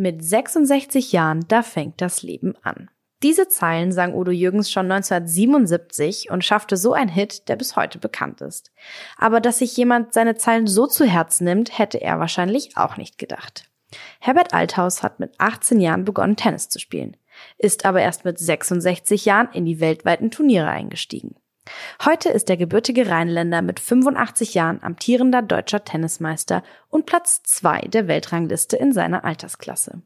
Mit 66 Jahren, da fängt das Leben an. Diese Zeilen sang Udo Jürgens schon 1977 und schaffte so ein Hit, der bis heute bekannt ist. Aber dass sich jemand seine Zeilen so zu Herzen nimmt, hätte er wahrscheinlich auch nicht gedacht. Herbert Althaus hat mit 18 Jahren begonnen, Tennis zu spielen, ist aber erst mit 66 Jahren in die weltweiten Turniere eingestiegen. Heute ist der gebürtige Rheinländer mit 85 Jahren amtierender deutscher Tennismeister und Platz zwei der Weltrangliste in seiner Altersklasse.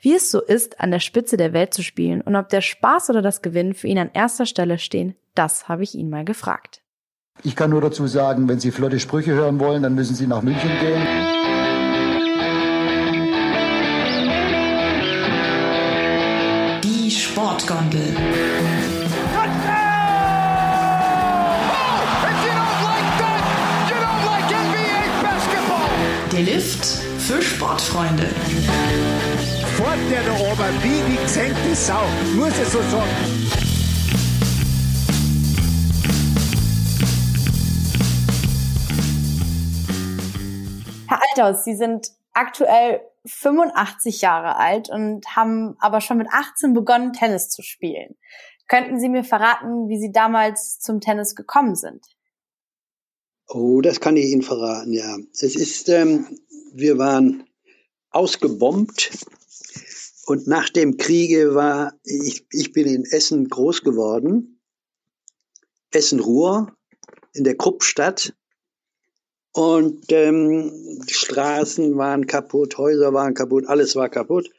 Wie es so ist, an der Spitze der Welt zu spielen und ob der Spaß oder das Gewinn für ihn an erster Stelle stehen, das habe ich ihn mal gefragt. Ich kann nur dazu sagen, wenn Sie flotte Sprüche hören wollen, dann müssen Sie nach München gehen. Die Sportgondel. Der Lift für Sportfreunde. Fort der da oben, wie die gesenkte Sau, muss ich so sagen. Herr Althaus, Sie sind aktuell 85 Jahre alt und haben aber schon mit 18 begonnen, Tennis zu spielen. Könnten Sie mir verraten, wie Sie damals zum Tennis gekommen sind? Oh, das kann ich Ihnen verraten, ja. Es ist, ähm, wir waren ausgebombt und nach dem Kriege war, ich, ich bin in Essen groß geworden, Essen-Ruhr, in der Kruppstadt. Und ähm, Straßen waren kaputt, Häuser waren kaputt, alles war kaputt.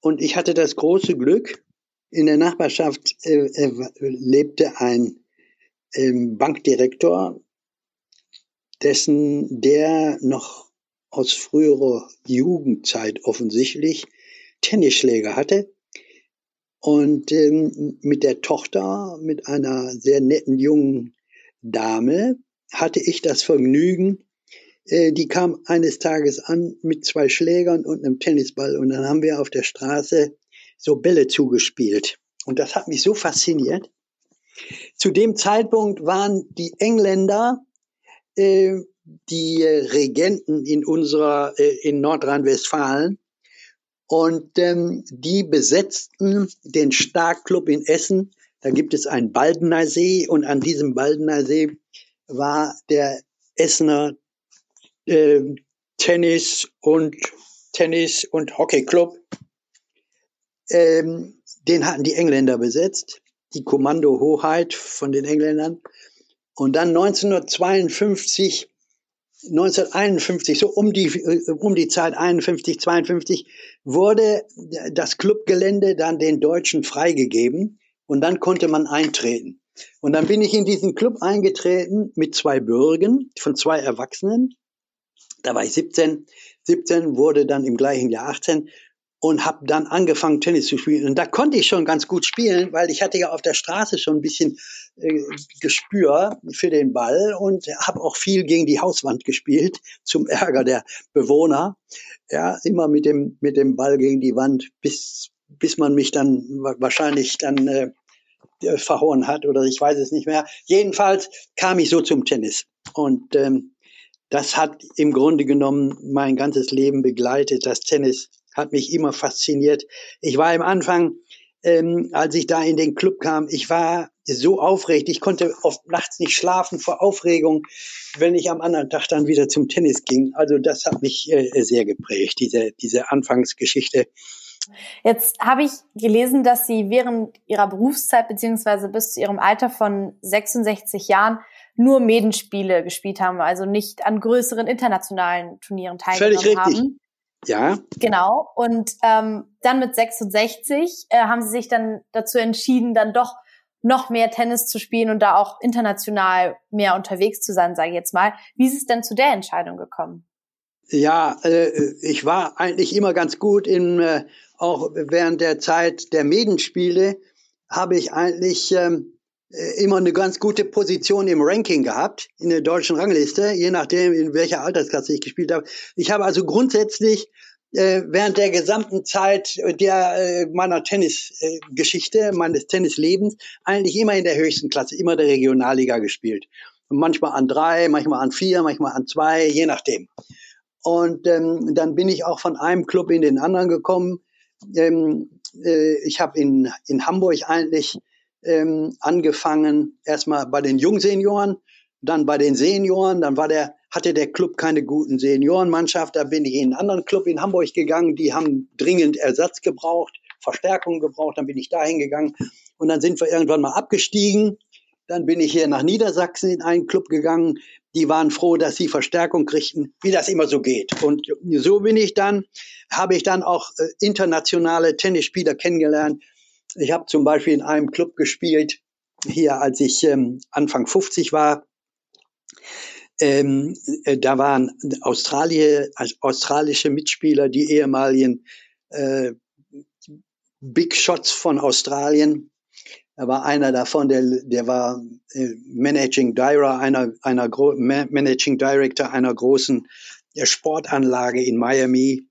Und ich hatte das große Glück, in der Nachbarschaft äh, äh, lebte ein äh, Bankdirektor, dessen, der noch aus früherer Jugendzeit offensichtlich Tennisschläger hatte. Und ähm, mit der Tochter, mit einer sehr netten jungen Dame, hatte ich das Vergnügen, äh, die kam eines Tages an mit zwei Schlägern und einem Tennisball und dann haben wir auf der Straße so Bälle zugespielt. Und das hat mich so fasziniert. Zu dem Zeitpunkt waren die Engländer äh, die Regenten in unserer, äh, in Nordrhein-Westfalen. Und ähm, die besetzten den Starkclub in Essen. Da gibt es einen Baldener See und an diesem Baldener See war der Essener äh, Tennis und Tennis und Hockeyclub. Ähm, den hatten die Engländer besetzt, die Kommandohoheit von den Engländern. Und dann 1952, 1951, so um die, um die Zeit 51, 52, wurde das Clubgelände dann den Deutschen freigegeben und dann konnte man eintreten. Und dann bin ich in diesen Club eingetreten mit zwei Bürgen von zwei Erwachsenen. Da war ich 17, 17 wurde dann im gleichen Jahr 18 und habe dann angefangen Tennis zu spielen und da konnte ich schon ganz gut spielen, weil ich hatte ja auf der Straße schon ein bisschen äh, Gespür für den Ball und habe auch viel gegen die Hauswand gespielt zum Ärger der Bewohner. Ja, immer mit dem mit dem Ball gegen die Wand bis bis man mich dann wahrscheinlich dann äh, verhauen hat oder ich weiß es nicht mehr. Jedenfalls kam ich so zum Tennis und ähm, das hat im Grunde genommen mein ganzes Leben begleitet, das Tennis hat mich immer fasziniert. Ich war am Anfang, ähm, als ich da in den Club kam, ich war so aufregend, ich konnte oft nachts nicht schlafen vor Aufregung, wenn ich am anderen Tag dann wieder zum Tennis ging. Also das hat mich äh, sehr geprägt, diese, diese Anfangsgeschichte. Jetzt habe ich gelesen, dass Sie während Ihrer Berufszeit beziehungsweise bis zu Ihrem Alter von 66 Jahren nur Medenspiele gespielt haben, also nicht an größeren internationalen Turnieren teilgenommen Völlig richtig. haben. Ja. Genau. Und ähm, dann mit 66 äh, haben sie sich dann dazu entschieden, dann doch noch mehr Tennis zu spielen und da auch international mehr unterwegs zu sein, sage ich jetzt mal. Wie ist es denn zu der Entscheidung gekommen? Ja, äh, ich war eigentlich immer ganz gut in, äh, auch während der Zeit der Medenspiele habe ich eigentlich ähm, äh, immer eine ganz gute Position im Ranking gehabt, in der deutschen Rangliste, je nachdem, in welcher Altersklasse ich gespielt habe. Ich habe also grundsätzlich äh, während der gesamten Zeit der äh, meiner Tennisgeschichte, äh, meines Tennislebens, eigentlich immer in der höchsten Klasse, immer der Regionalliga gespielt. Und manchmal an drei, manchmal an vier, manchmal an zwei, je nachdem. Und ähm, dann bin ich auch von einem Club in den anderen gekommen. Ähm, äh, ich habe in, in Hamburg eigentlich ähm, angefangen, erstmal bei den Jungsenioren, dann bei den Senioren, dann war der, hatte der Club keine guten Seniorenmannschaft, da bin ich in einen anderen Club in Hamburg gegangen, die haben dringend Ersatz gebraucht, Verstärkung gebraucht, dann bin ich dahin gegangen und dann sind wir irgendwann mal abgestiegen. Dann bin ich hier nach Niedersachsen in einen Club gegangen. Die waren froh, dass sie Verstärkung kriegten, wie das immer so geht. Und so bin ich dann, habe ich dann auch äh, internationale Tennisspieler kennengelernt. Ich habe zum Beispiel in einem Club gespielt, hier als ich ähm, Anfang 50 war. Ähm, äh, da waren Australier, also australische Mitspieler, die ehemaligen äh, Big Shots von Australien. Da war einer davon, der, der war äh, Managing Director einer, einer Managing Director einer großen Sportanlage in Miami.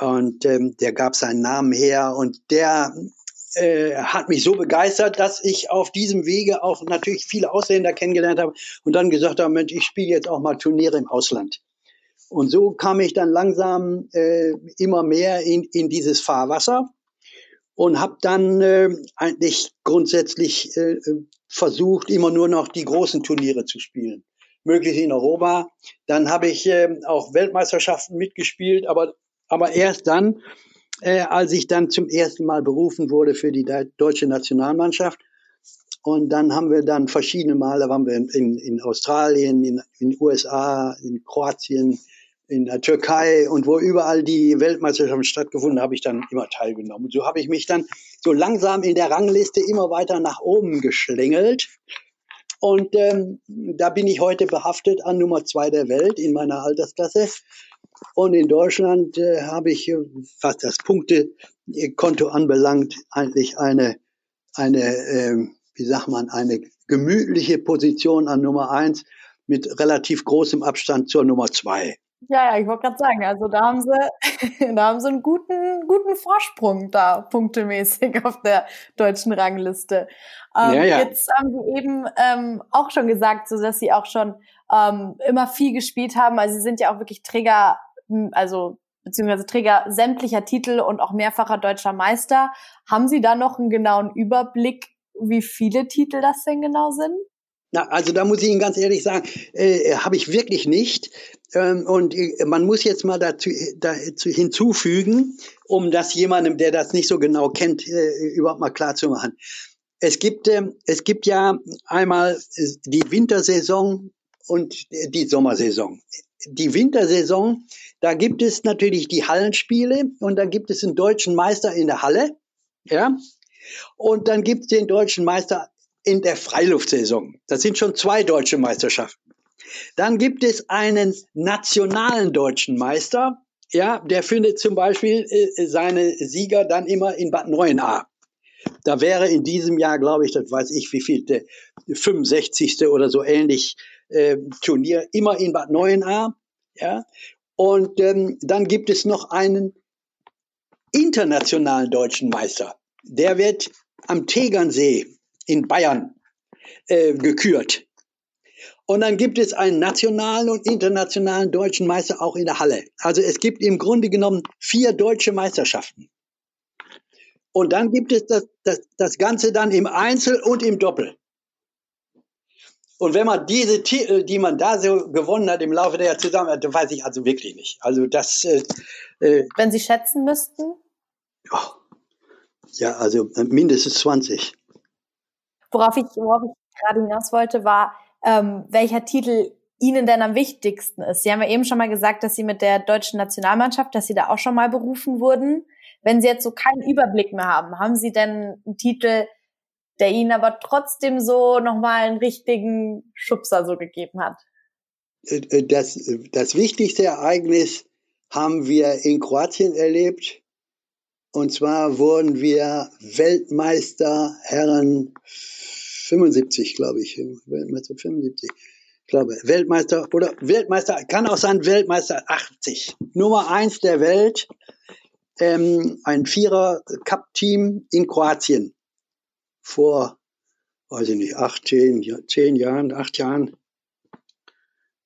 Und ähm, der gab seinen Namen her und der äh, hat mich so begeistert, dass ich auf diesem Wege auch natürlich viele Ausländer kennengelernt habe und dann gesagt habe, Mensch, ich spiele jetzt auch mal Turniere im Ausland. Und so kam ich dann langsam äh, immer mehr in, in dieses Fahrwasser und habe dann äh, eigentlich grundsätzlich äh, versucht, immer nur noch die großen Turniere zu spielen, möglichst in Europa. Dann habe ich äh, auch Weltmeisterschaften mitgespielt, aber aber erst dann, äh, als ich dann zum ersten Mal berufen wurde für die deutsche Nationalmannschaft. Und dann haben wir dann verschiedene Male, waren wir in, in Australien, in, in USA, in Kroatien, in der Türkei und wo überall die Weltmeisterschaften stattgefunden, habe ich dann immer teilgenommen. Und so habe ich mich dann so langsam in der Rangliste immer weiter nach oben geschlängelt. Und ähm, da bin ich heute behaftet an Nummer zwei der Welt in meiner Altersklasse. Und in Deutschland äh, habe ich, äh, was das Punktekonto anbelangt, eigentlich eine, eine äh, wie sagt man, eine gemütliche Position an Nummer eins mit relativ großem Abstand zur Nummer zwei. Ja, ja, ich wollte gerade sagen, also da haben sie, da haben sie einen guten, guten Vorsprung da punktemäßig auf der deutschen Rangliste. Ähm, ja, ja. Jetzt haben Sie eben ähm, auch schon gesagt, so dass Sie auch schon ähm, immer viel gespielt haben. Also Sie sind ja auch wirklich Träger also beziehungsweise Träger sämtlicher Titel und auch mehrfacher deutscher Meister. Haben Sie da noch einen genauen Überblick, wie viele Titel das denn genau sind? Na, also da muss ich Ihnen ganz ehrlich sagen, äh, habe ich wirklich nicht. Ähm, und äh, man muss jetzt mal dazu, dazu hinzufügen, um das jemandem, der das nicht so genau kennt, äh, überhaupt mal klar zu machen. Es gibt, äh, es gibt ja einmal äh, die Wintersaison und die Sommersaison. Die Wintersaison da gibt es natürlich die Hallenspiele und dann gibt es den deutschen Meister in der Halle, ja. Und dann gibt es den deutschen Meister in der Freiluftsaison. Das sind schon zwei deutsche Meisterschaften. Dann gibt es einen nationalen deutschen Meister, ja, der findet zum Beispiel äh, seine Sieger dann immer in Bad Neuenahr. Da wäre in diesem Jahr, glaube ich, das weiß ich, wie viel, der 65. oder so ähnlich äh, Turnier immer in Bad Neuenahr. Ja, und ähm, dann gibt es noch einen internationalen deutschen Meister. Der wird am Tegernsee in Bayern äh, gekürt. Und dann gibt es einen nationalen und internationalen deutschen Meister auch in der Halle. Also es gibt im Grunde genommen vier deutsche Meisterschaften. Und dann gibt es das, das, das Ganze dann im Einzel und im Doppel. Und wenn man diese Titel, die man da so gewonnen hat im Laufe der Jahre zusammen, das weiß ich also wirklich nicht. Also das. Äh, äh wenn Sie schätzen müssten? Ja, also mindestens 20. Worauf ich, worauf ich gerade hinaus wollte, war, ähm, welcher Titel Ihnen denn am wichtigsten ist. Sie haben ja eben schon mal gesagt, dass Sie mit der deutschen Nationalmannschaft, dass Sie da auch schon mal berufen wurden. Wenn Sie jetzt so keinen Überblick mehr haben, haben Sie denn einen Titel, der ihnen aber trotzdem so nochmal einen richtigen Schubser so gegeben hat? Äh, äh, das, das wichtigste Ereignis haben wir in Kroatien erlebt. Und zwar wurden wir Weltmeister Herren 75, glaube ich. Weltmeister 75. Ich glaube, Weltmeister oder Weltmeister, kann auch sein Weltmeister 80. Nummer eins der Welt. Ähm, ein Vierer-Cup-Team in Kroatien vor, weiß ich nicht, acht, zehn, zehn Jahren, acht Jahren.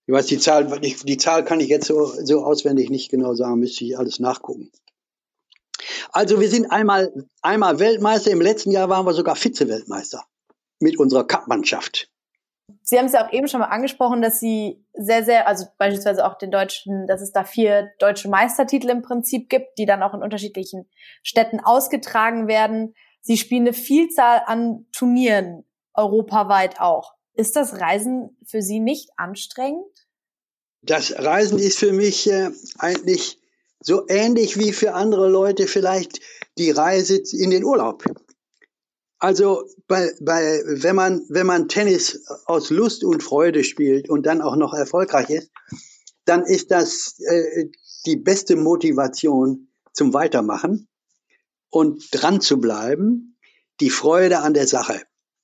Ich weiß die Zahl, die Zahl kann ich jetzt so, so auswendig nicht genau sagen, müsste ich alles nachgucken. Also wir sind einmal, einmal Weltmeister, im letzten Jahr waren wir sogar Vize-Weltmeister mit unserer Cup-Mannschaft. Sie haben es ja auch eben schon mal angesprochen, dass Sie sehr, sehr, also beispielsweise auch den deutschen, dass es da vier deutsche Meistertitel im Prinzip gibt, die dann auch in unterschiedlichen Städten ausgetragen werden. Sie spielen eine Vielzahl an Turnieren, europaweit auch. Ist das Reisen für Sie nicht anstrengend? Das Reisen ist für mich äh, eigentlich so ähnlich wie für andere Leute vielleicht die Reise in den Urlaub. Also bei, bei, wenn, man, wenn man Tennis aus Lust und Freude spielt und dann auch noch erfolgreich ist, dann ist das äh, die beste Motivation zum Weitermachen und dran zu bleiben, die Freude an der Sache.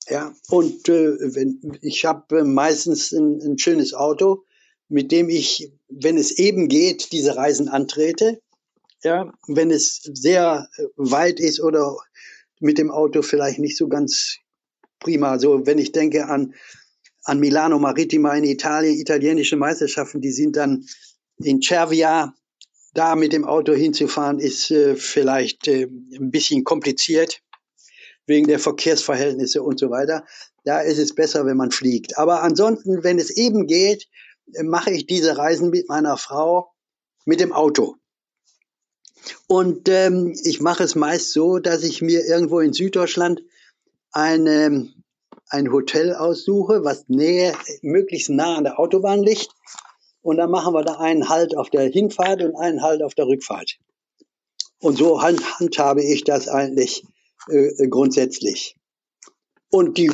Ja, und äh, wenn, ich habe meistens ein, ein schönes Auto, mit dem ich, wenn es eben geht, diese Reisen antrete. Ja, wenn es sehr äh, weit ist oder mit dem Auto vielleicht nicht so ganz prima. So, wenn ich denke an, an Milano Marittima in Italien, italienische Meisterschaften, die sind dann in Cervia. Da mit dem Auto hinzufahren, ist äh, vielleicht äh, ein bisschen kompliziert wegen der Verkehrsverhältnisse und so weiter. Da ist es besser, wenn man fliegt. Aber ansonsten, wenn es eben geht, mache ich diese Reisen mit meiner Frau mit dem Auto. Und ähm, ich mache es meist so, dass ich mir irgendwo in Süddeutschland eine, ein Hotel aussuche, was näher, möglichst nah an der Autobahn liegt. Und dann machen wir da einen Halt auf der Hinfahrt und einen Halt auf der Rückfahrt. Und so handhabe ich das eigentlich äh, grundsätzlich. Und die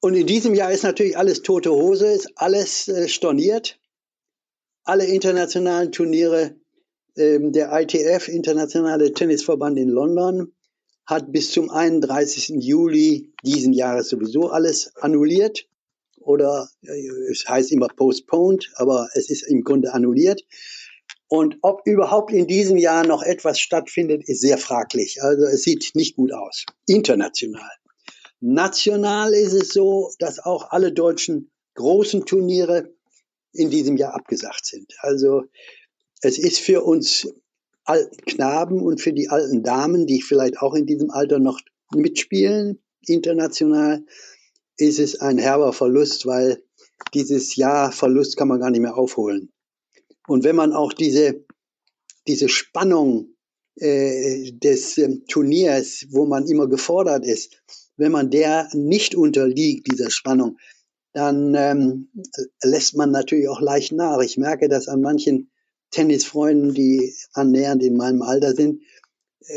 und in diesem Jahr ist natürlich alles tote Hose, ist alles äh, storniert. Alle internationalen Turniere, ähm, der ITF, Internationale Tennisverband in London, hat bis zum 31. Juli diesen Jahres sowieso alles annulliert. Oder äh, es heißt immer postponed, aber es ist im Grunde annulliert. Und ob überhaupt in diesem Jahr noch etwas stattfindet, ist sehr fraglich. Also es sieht nicht gut aus. International. National ist es so, dass auch alle deutschen großen Turniere in diesem Jahr abgesagt sind. Also es ist für uns alten Knaben und für die alten Damen, die vielleicht auch in diesem Alter noch mitspielen, international, ist es ein herber Verlust, weil dieses Jahr Verlust kann man gar nicht mehr aufholen. Und wenn man auch diese, diese Spannung äh, des äh, Turniers, wo man immer gefordert ist, wenn man der nicht unterliegt, dieser Spannung, dann ähm, lässt man natürlich auch leicht nach. Ich merke das an manchen Tennisfreunden, die annähernd in meinem Alter sind,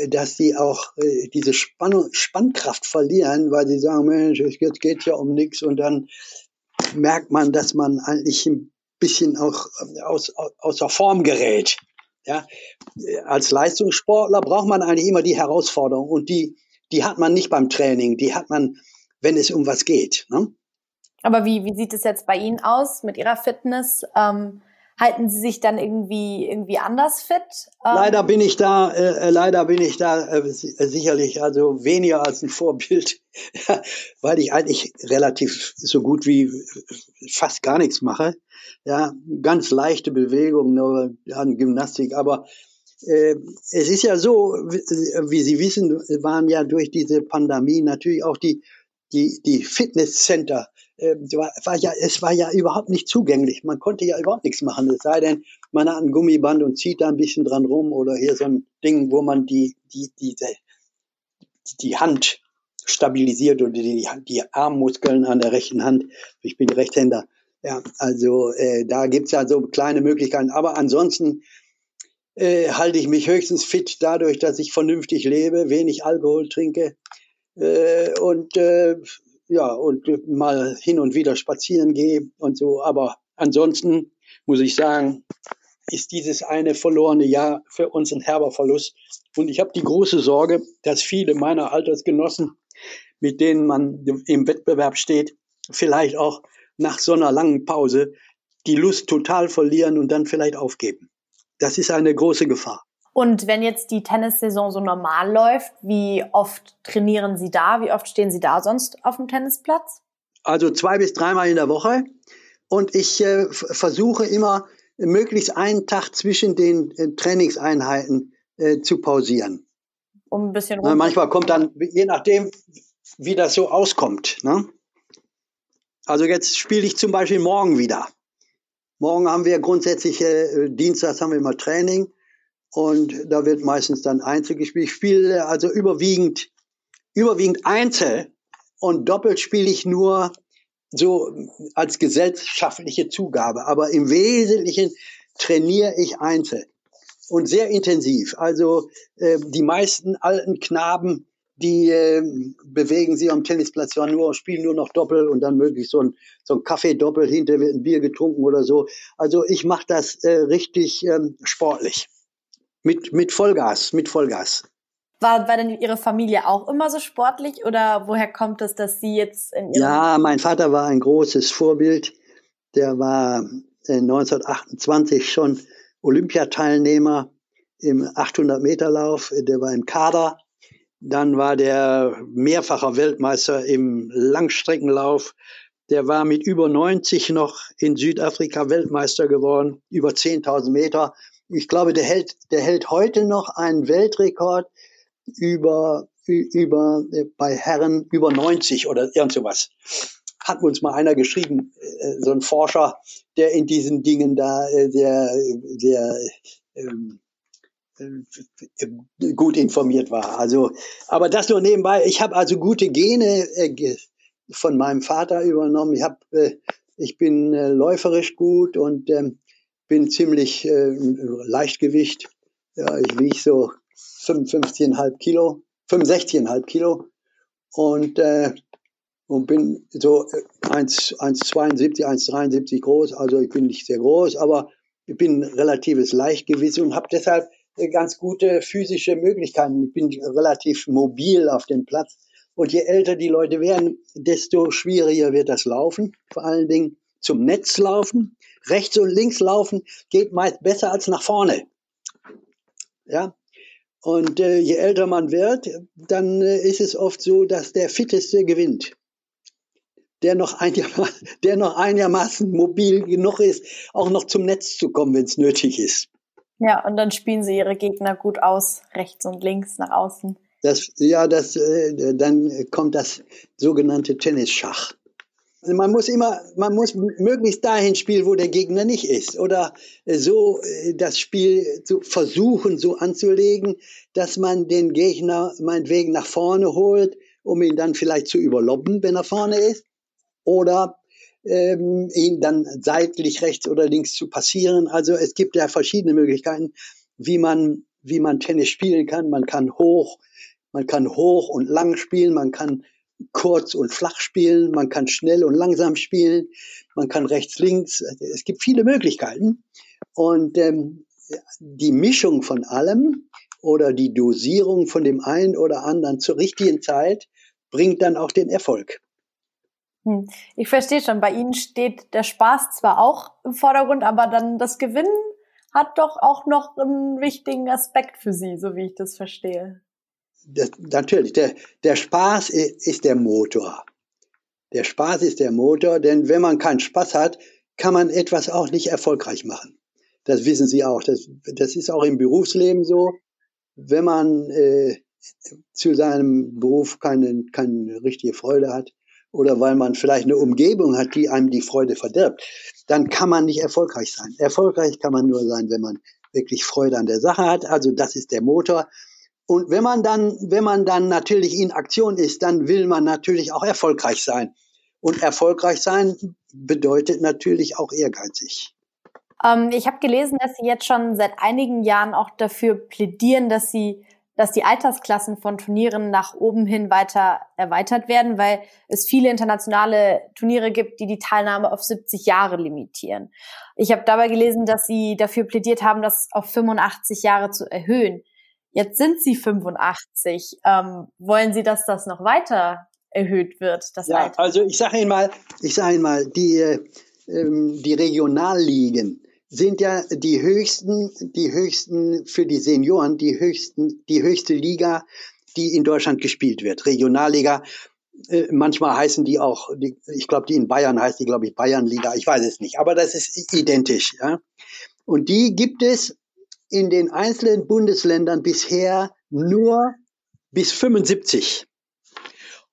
dass sie auch äh, diese Spannung, Spannkraft verlieren, weil sie sagen, Mensch, es geht, ja um nichts und dann merkt man, dass man eigentlich ein bisschen auch äh, aus, außer Form gerät. Ja, als Leistungssportler braucht man eigentlich immer die Herausforderung und die die hat man nicht beim Training, die hat man, wenn es um was geht. Ne? Aber wie, wie sieht es jetzt bei Ihnen aus mit Ihrer Fitness? Ähm, halten Sie sich dann irgendwie irgendwie anders fit? Ähm leider bin ich da, äh, äh leider bin ich da äh, sicherlich also weniger als ein Vorbild, weil ich eigentlich relativ so gut wie fast gar nichts mache. Ja, ganz leichte Bewegungen nur an Gymnastik, aber äh, es ist ja so, wie Sie wissen, waren ja durch diese Pandemie natürlich auch die, die, die Fitnesscenter, äh, war, war ja, es war ja überhaupt nicht zugänglich. Man konnte ja überhaupt nichts machen. Es sei denn, man hat ein Gummiband und zieht da ein bisschen dran rum oder hier so ein Ding, wo man die, die, diese, die Hand stabilisiert oder die, die Armmuskeln an der rechten Hand. Ich bin Rechtshänder. Ja, also äh, da gibt's ja so kleine Möglichkeiten. Aber ansonsten äh, halte ich mich höchstens fit dadurch, dass ich vernünftig lebe, wenig Alkohol trinke äh, und äh, ja und mal hin und wieder spazieren gehe und so. Aber ansonsten muss ich sagen, ist dieses eine verlorene Jahr für uns ein herber Verlust. Und ich habe die große Sorge, dass viele meiner Altersgenossen, mit denen man im Wettbewerb steht, vielleicht auch nach so einer langen Pause die Lust total verlieren und dann vielleicht aufgeben. Das ist eine große Gefahr. Und wenn jetzt die Tennissaison so normal läuft, wie oft trainieren Sie da? Wie oft stehen Sie da sonst auf dem Tennisplatz? Also zwei bis dreimal in der Woche. Und ich äh, versuche immer, möglichst einen Tag zwischen den äh, Trainingseinheiten äh, zu pausieren. Um ein bisschen runter. Manchmal kommt dann, je nachdem, wie das so auskommt. Ne? Also jetzt spiele ich zum Beispiel morgen wieder. Morgen haben wir grundsätzlich, äh, Dienstags haben wir immer Training und da wird meistens dann Einzel gespielt. Ich spiele also überwiegend, überwiegend Einzel und doppelt spiele ich nur so als gesellschaftliche Zugabe. Aber im Wesentlichen trainiere ich Einzel und sehr intensiv. Also äh, die meisten alten Knaben, die äh, bewegen sich am Tennisplatz zwar nur, spielen nur noch Doppel und dann möglichst so ein, so ein Kaffee-Doppel, hinter wird ein Bier getrunken oder so. Also ich mache das äh, richtig ähm, sportlich. Mit, mit Vollgas, mit Vollgas. War, war denn Ihre Familie auch immer so sportlich oder woher kommt es, dass Sie jetzt in Ihrem Ja, mein Vater war ein großes Vorbild. Der war 1928 äh, schon Olympiateilnehmer im 800 Meter Lauf. Der war im Kader. Dann war der mehrfacher Weltmeister im Langstreckenlauf. Der war mit über 90 noch in Südafrika Weltmeister geworden, über 10.000 Meter. Ich glaube, der hält, der hält heute noch einen Weltrekord über, über, äh, bei Herren über 90 oder irgend sowas hat uns mal einer geschrieben, äh, so ein Forscher, der in diesen Dingen da äh, sehr, sehr ähm, äh, gut informiert war. Also, aber das nur nebenbei. Ich habe also gute Gene äh, von meinem Vater übernommen. Ich habe, äh, ich bin äh, läuferisch gut und ähm, bin ziemlich äh, Leichtgewicht. Ja, ich wiege so 55,5 Kilo, 65,5 Kilo und äh, und bin so 1,72, äh, 1,73 groß. Also ich bin nicht sehr groß, aber ich bin relatives Leichtgewicht und habe deshalb äh, ganz gute physische Möglichkeiten. Ich bin relativ mobil auf dem Platz. Und je älter die Leute werden, desto schwieriger wird das Laufen. Vor allen Dingen zum Netz laufen. Rechts und links laufen geht meist besser als nach vorne. Ja. Und äh, je älter man wird, dann äh, ist es oft so, dass der Fitteste gewinnt der noch, einigermaßen, der noch einigermaßen mobil genug ist, auch noch zum Netz zu kommen, wenn es nötig ist. Ja, und dann spielen sie ihre Gegner gut aus, rechts und links nach außen. Das, ja, das, äh, dann kommt das sogenannte Tennisschach. Also man muss immer, man muss möglichst dahin spielen, wo der Gegner nicht ist. Oder so äh, das Spiel zu versuchen, so anzulegen, dass man den Gegner meinetwegen nach vorne holt, um ihn dann vielleicht zu überloppen, wenn er vorne ist oder ähm, ihn dann seitlich rechts oder links zu passieren. Also es gibt ja verschiedene Möglichkeiten, wie man, wie man Tennis spielen kann. Man kann hoch, man kann hoch und lang spielen, man kann kurz und flach spielen, man kann schnell und langsam spielen, man kann rechts, links. Es gibt viele Möglichkeiten. Und ähm, die Mischung von allem oder die Dosierung von dem einen oder anderen zur richtigen Zeit bringt dann auch den Erfolg. Hm. Ich verstehe schon, bei Ihnen steht der Spaß zwar auch im Vordergrund, aber dann das Gewinnen hat doch auch noch einen wichtigen Aspekt für Sie, so wie ich das verstehe. Das, natürlich, der, der Spaß ist der Motor. Der Spaß ist der Motor, denn wenn man keinen Spaß hat, kann man etwas auch nicht erfolgreich machen. Das wissen Sie auch. Das, das ist auch im Berufsleben so. Wenn man äh, zu seinem Beruf keine, keine richtige Freude hat, oder weil man vielleicht eine Umgebung hat, die einem die Freude verdirbt, dann kann man nicht erfolgreich sein. Erfolgreich kann man nur sein, wenn man wirklich Freude an der Sache hat. Also das ist der Motor. Und wenn man dann, wenn man dann natürlich in Aktion ist, dann will man natürlich auch erfolgreich sein. Und erfolgreich sein bedeutet natürlich auch ehrgeizig. Ähm, ich habe gelesen, dass Sie jetzt schon seit einigen Jahren auch dafür plädieren, dass Sie dass die Altersklassen von Turnieren nach oben hin weiter erweitert werden, weil es viele internationale Turniere gibt, die die Teilnahme auf 70 Jahre limitieren. Ich habe dabei gelesen, dass Sie dafür plädiert haben, das auf 85 Jahre zu erhöhen. Jetzt sind Sie 85. Ähm, wollen Sie, dass das noch weiter erhöht wird? Das ja, Alter? also ich sage Ihnen mal, ich sage Ihnen mal, die, äh, die Regionalligen, sind ja die höchsten, die höchsten für die Senioren, die höchsten, die höchste Liga, die in Deutschland gespielt wird. Regionalliga. Äh, manchmal heißen die auch, die, ich glaube, die in Bayern heißt die, glaube ich, Bayernliga. Ich weiß es nicht, aber das ist identisch. Ja? Und die gibt es in den einzelnen Bundesländern bisher nur bis 75.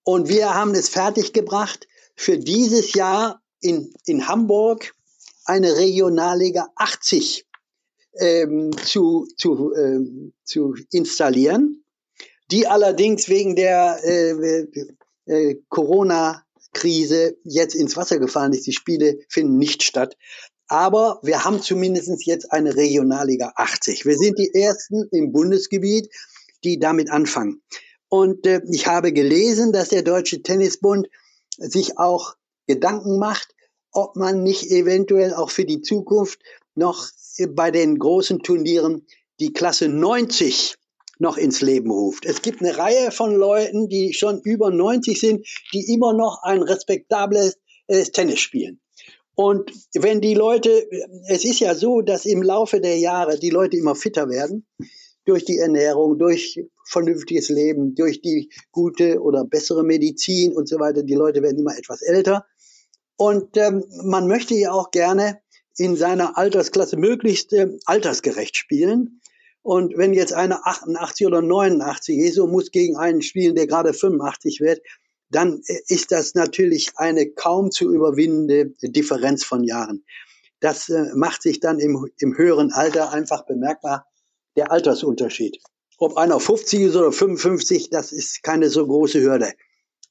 Und wir haben es fertiggebracht, für dieses Jahr in, in Hamburg eine Regionalliga 80 ähm, zu, zu, ähm, zu installieren, die allerdings wegen der äh, äh, Corona-Krise jetzt ins Wasser gefallen ist. Die Spiele finden nicht statt. Aber wir haben zumindest jetzt eine Regionalliga 80. Wir sind die ersten im Bundesgebiet, die damit anfangen. Und äh, ich habe gelesen, dass der Deutsche Tennisbund sich auch Gedanken macht, ob man nicht eventuell auch für die Zukunft noch bei den großen Turnieren die Klasse 90 noch ins Leben ruft. Es gibt eine Reihe von Leuten, die schon über 90 sind, die immer noch ein respektables äh, Tennis spielen. Und wenn die Leute, es ist ja so, dass im Laufe der Jahre die Leute immer fitter werden, durch die Ernährung, durch vernünftiges Leben, durch die gute oder bessere Medizin und so weiter. Die Leute werden immer etwas älter. Und ähm, man möchte ja auch gerne in seiner Altersklasse möglichst äh, altersgerecht spielen. Und wenn jetzt einer 88 oder 89 ist und muss gegen einen spielen, der gerade 85 wird, dann ist das natürlich eine kaum zu überwindende Differenz von Jahren. Das äh, macht sich dann im, im höheren Alter einfach bemerkbar, der Altersunterschied. Ob einer 50 ist oder 55, das ist keine so große Hürde.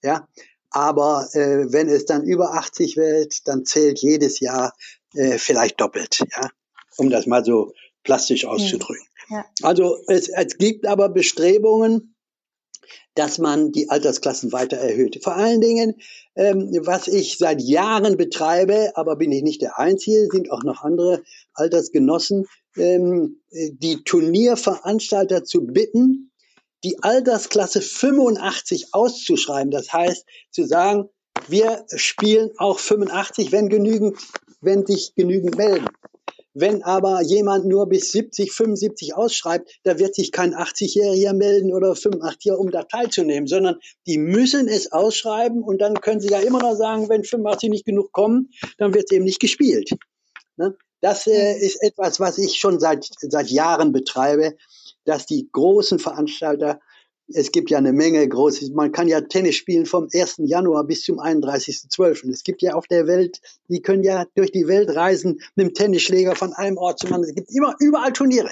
Ja, aber äh, wenn es dann über 80 wird, dann zählt jedes Jahr äh, vielleicht doppelt, ja, um das mal so plastisch auszudrücken. Ja. Also es, es gibt aber Bestrebungen, dass man die Altersklassen weiter erhöht. Vor allen Dingen, ähm, was ich seit Jahren betreibe, aber bin ich nicht der Einzige, sind auch noch andere Altersgenossen, ähm, die Turnierveranstalter zu bitten, die Altersklasse 85 auszuschreiben. Das heißt, zu sagen, wir spielen auch 85, wenn genügend, wenn sich genügend melden. Wenn aber jemand nur bis 70, 75 ausschreibt, da wird sich kein 80-Jähriger melden oder 85er, um da teilzunehmen, sondern die müssen es ausschreiben und dann können sie ja immer noch sagen, wenn 85 nicht genug kommen, dann wird es eben nicht gespielt. Ne? Das äh, ist etwas, was ich schon seit, seit Jahren betreibe, dass die großen Veranstalter es gibt ja eine Menge großes, man kann ja Tennis spielen vom 1. Januar bis zum 31.12. Es gibt ja auf der Welt, die können ja durch die Welt reisen mit dem Tennisschläger von einem Ort zum anderen. Es gibt immer überall Turniere.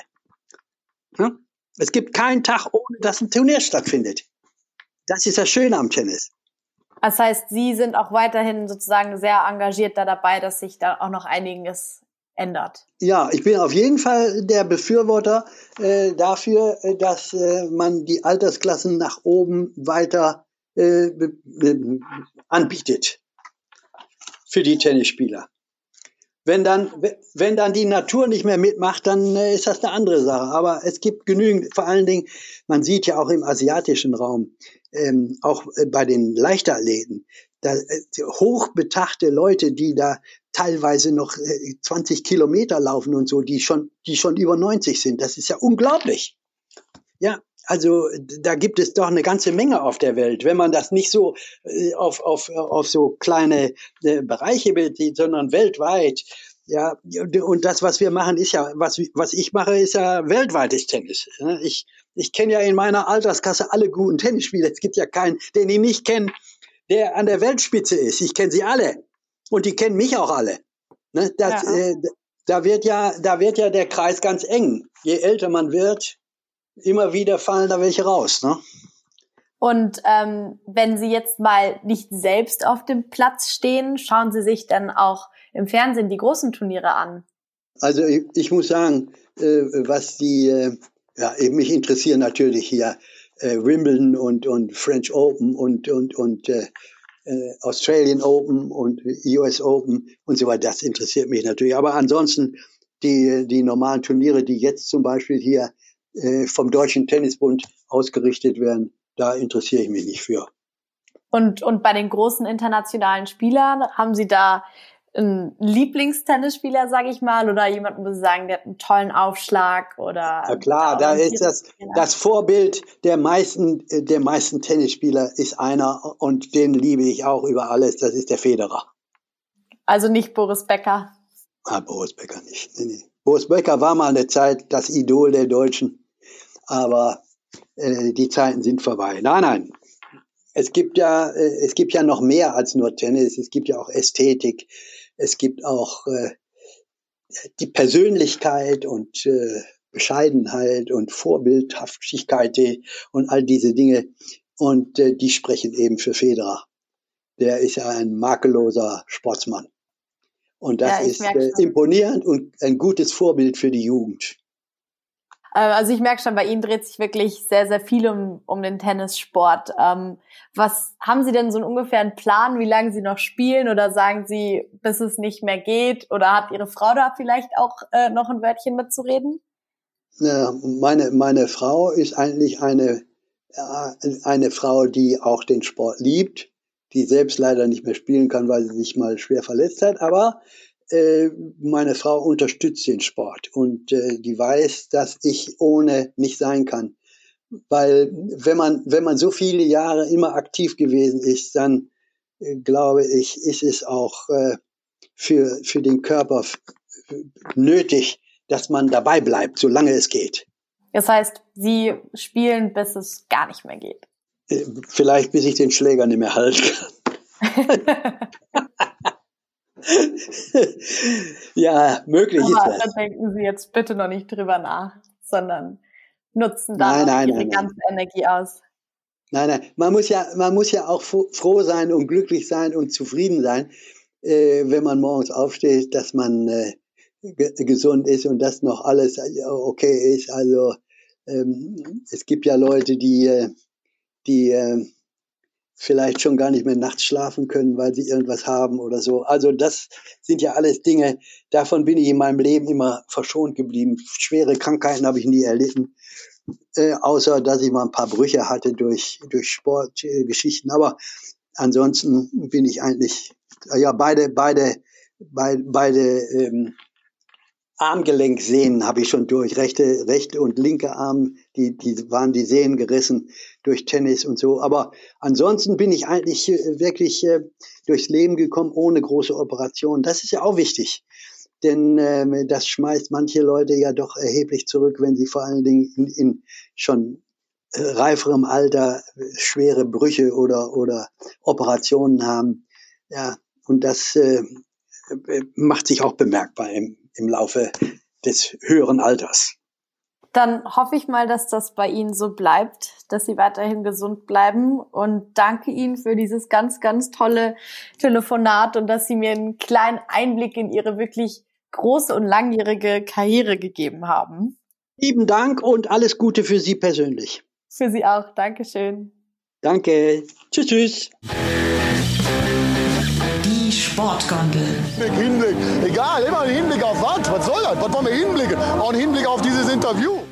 Es gibt keinen Tag, ohne dass ein Turnier stattfindet. Das ist das Schöne am Tennis. Das heißt, Sie sind auch weiterhin sozusagen sehr engagiert da dabei, dass sich da auch noch einiges ändert. Ja, ich bin auf jeden Fall der Befürworter äh, dafür, äh, dass äh, man die Altersklassen nach oben weiter äh, anbietet für die Tennisspieler. Wenn dann, wenn dann die Natur nicht mehr mitmacht, dann äh, ist das eine andere Sache. Aber es gibt genügend, vor allen Dingen, man sieht ja auch im asiatischen Raum, ähm, auch äh, bei den Leichtathleten, da, äh, hochbetachte Leute, die da teilweise noch äh, 20 Kilometer laufen und so, die schon, die schon über 90 sind. Das ist ja unglaublich. Ja, also da gibt es doch eine ganze Menge auf der Welt. Wenn man das nicht so äh, auf, auf, auf so kleine äh, Bereiche bezieht, sondern weltweit. Ja, und das, was wir machen, ist ja, was, was ich mache, ist ja weltweites Tennis. Ich, ich kenne ja in meiner Alterskasse alle guten Tennisspieler. Es gibt ja keinen, den ich nicht kenne, der an der Weltspitze ist. Ich kenne sie alle. Und die kennen mich auch alle. Ne? Das, ja. äh, da wird ja, da wird ja der Kreis ganz eng. Je älter man wird, immer wieder fallen da welche raus. Ne? Und ähm, wenn Sie jetzt mal nicht selbst auf dem Platz stehen, schauen Sie sich dann auch im Fernsehen die großen Turniere an? Also ich, ich muss sagen, äh, was die, äh, ja, mich interessieren natürlich hier äh, Wimbledon und, und French Open und, und, und äh, Australian Open und US Open und so weiter. Das interessiert mich natürlich. Aber ansonsten die, die normalen Turniere, die jetzt zum Beispiel hier äh, vom Deutschen Tennisbund ausgerichtet werden, da interessiere ich mich nicht für. Und, und bei den großen internationalen Spielern haben Sie da einen Lieblingstennisspieler, sage ich mal, oder jemand muss sagen, der hat einen tollen Aufschlag oder. Ja klar, da ist das, das Vorbild der meisten, der meisten Tennisspieler ist einer und den liebe ich auch über alles, das ist der Federer. Also nicht Boris Becker. Ah, Boris Becker nicht. Nee, nee. Boris Becker war mal eine Zeit das Idol der Deutschen, aber äh, die Zeiten sind vorbei. Nein, nein. Es gibt ja, äh, es gibt ja noch mehr als nur Tennis. Es gibt ja auch Ästhetik. Es gibt auch äh, die Persönlichkeit und äh, Bescheidenheit und Vorbildhaftigkeit und all diese Dinge. Und äh, die sprechen eben für Federer. Der ist ja ein makelloser Sportsmann. Und das ja, ist äh, imponierend und ein gutes Vorbild für die Jugend. Äh, also ich merke schon, bei Ihnen dreht sich wirklich sehr, sehr viel um, um den Tennissport. Ähm, was haben Sie denn so einen ungefähren Plan, wie lange Sie noch spielen oder sagen Sie, bis es nicht mehr geht? Oder hat Ihre Frau da vielleicht auch äh, noch ein Wörtchen mitzureden? Ja, meine, meine Frau ist eigentlich eine, äh, eine Frau, die auch den Sport liebt, die selbst leider nicht mehr spielen kann, weil sie sich mal schwer verletzt hat, aber meine Frau unterstützt den Sport und äh, die weiß, dass ich ohne nicht sein kann. Weil wenn man, wenn man so viele Jahre immer aktiv gewesen ist, dann äh, glaube ich, ist es auch äh, für, für den Körper nötig, dass man dabei bleibt, solange es geht. Das heißt, Sie spielen, bis es gar nicht mehr geht. Äh, vielleicht bis ich den Schläger nicht mehr halten kann. ja, möglich Aber ist das. Da denken Sie jetzt bitte noch nicht drüber nach, sondern nutzen da Ihre ganze nein. Energie aus. Nein, nein, man muss ja, man muss ja auch froh sein und glücklich sein und zufrieden sein, äh, wenn man morgens aufsteht, dass man äh, gesund ist und dass noch alles äh, okay ist. Also ähm, es gibt ja Leute, die, äh, die äh, vielleicht schon gar nicht mehr nachts schlafen können, weil sie irgendwas haben oder so. Also das sind ja alles Dinge, davon bin ich in meinem Leben immer verschont geblieben. Schwere Krankheiten habe ich nie erlitten, äh, außer dass ich mal ein paar Brüche hatte durch, durch Sportgeschichten. Äh, Aber ansonsten bin ich eigentlich, ja, beide, beide, beide, beide ähm, Armgelenksehnen habe ich schon durch, rechte, rechte und linke Arm, die, die waren die Sehnen gerissen durch Tennis und so. Aber ansonsten bin ich eigentlich äh, wirklich äh, durchs Leben gekommen ohne große Operation. Das ist ja auch wichtig. Denn äh, das schmeißt manche Leute ja doch erheblich zurück, wenn sie vor allen Dingen in, in schon äh, reiferem Alter schwere Brüche oder, oder Operationen haben. Ja, und das äh, äh macht sich auch bemerkbar im, im Laufe des höheren Alters. Dann hoffe ich mal, dass das bei Ihnen so bleibt, dass Sie weiterhin gesund bleiben und danke Ihnen für dieses ganz, ganz tolle Telefonat und dass Sie mir einen kleinen Einblick in Ihre wirklich große und langjährige Karriere gegeben haben. Lieben Dank und alles Gute für Sie persönlich. Für Sie auch. Dankeschön. Danke. Tschüss, tschüss. Sportgondel. Hinblick, egal, immer ein Hinblick auf was? Was soll das? Was wollen wir hinblicken? Auch ein Hinblick auf dieses Interview.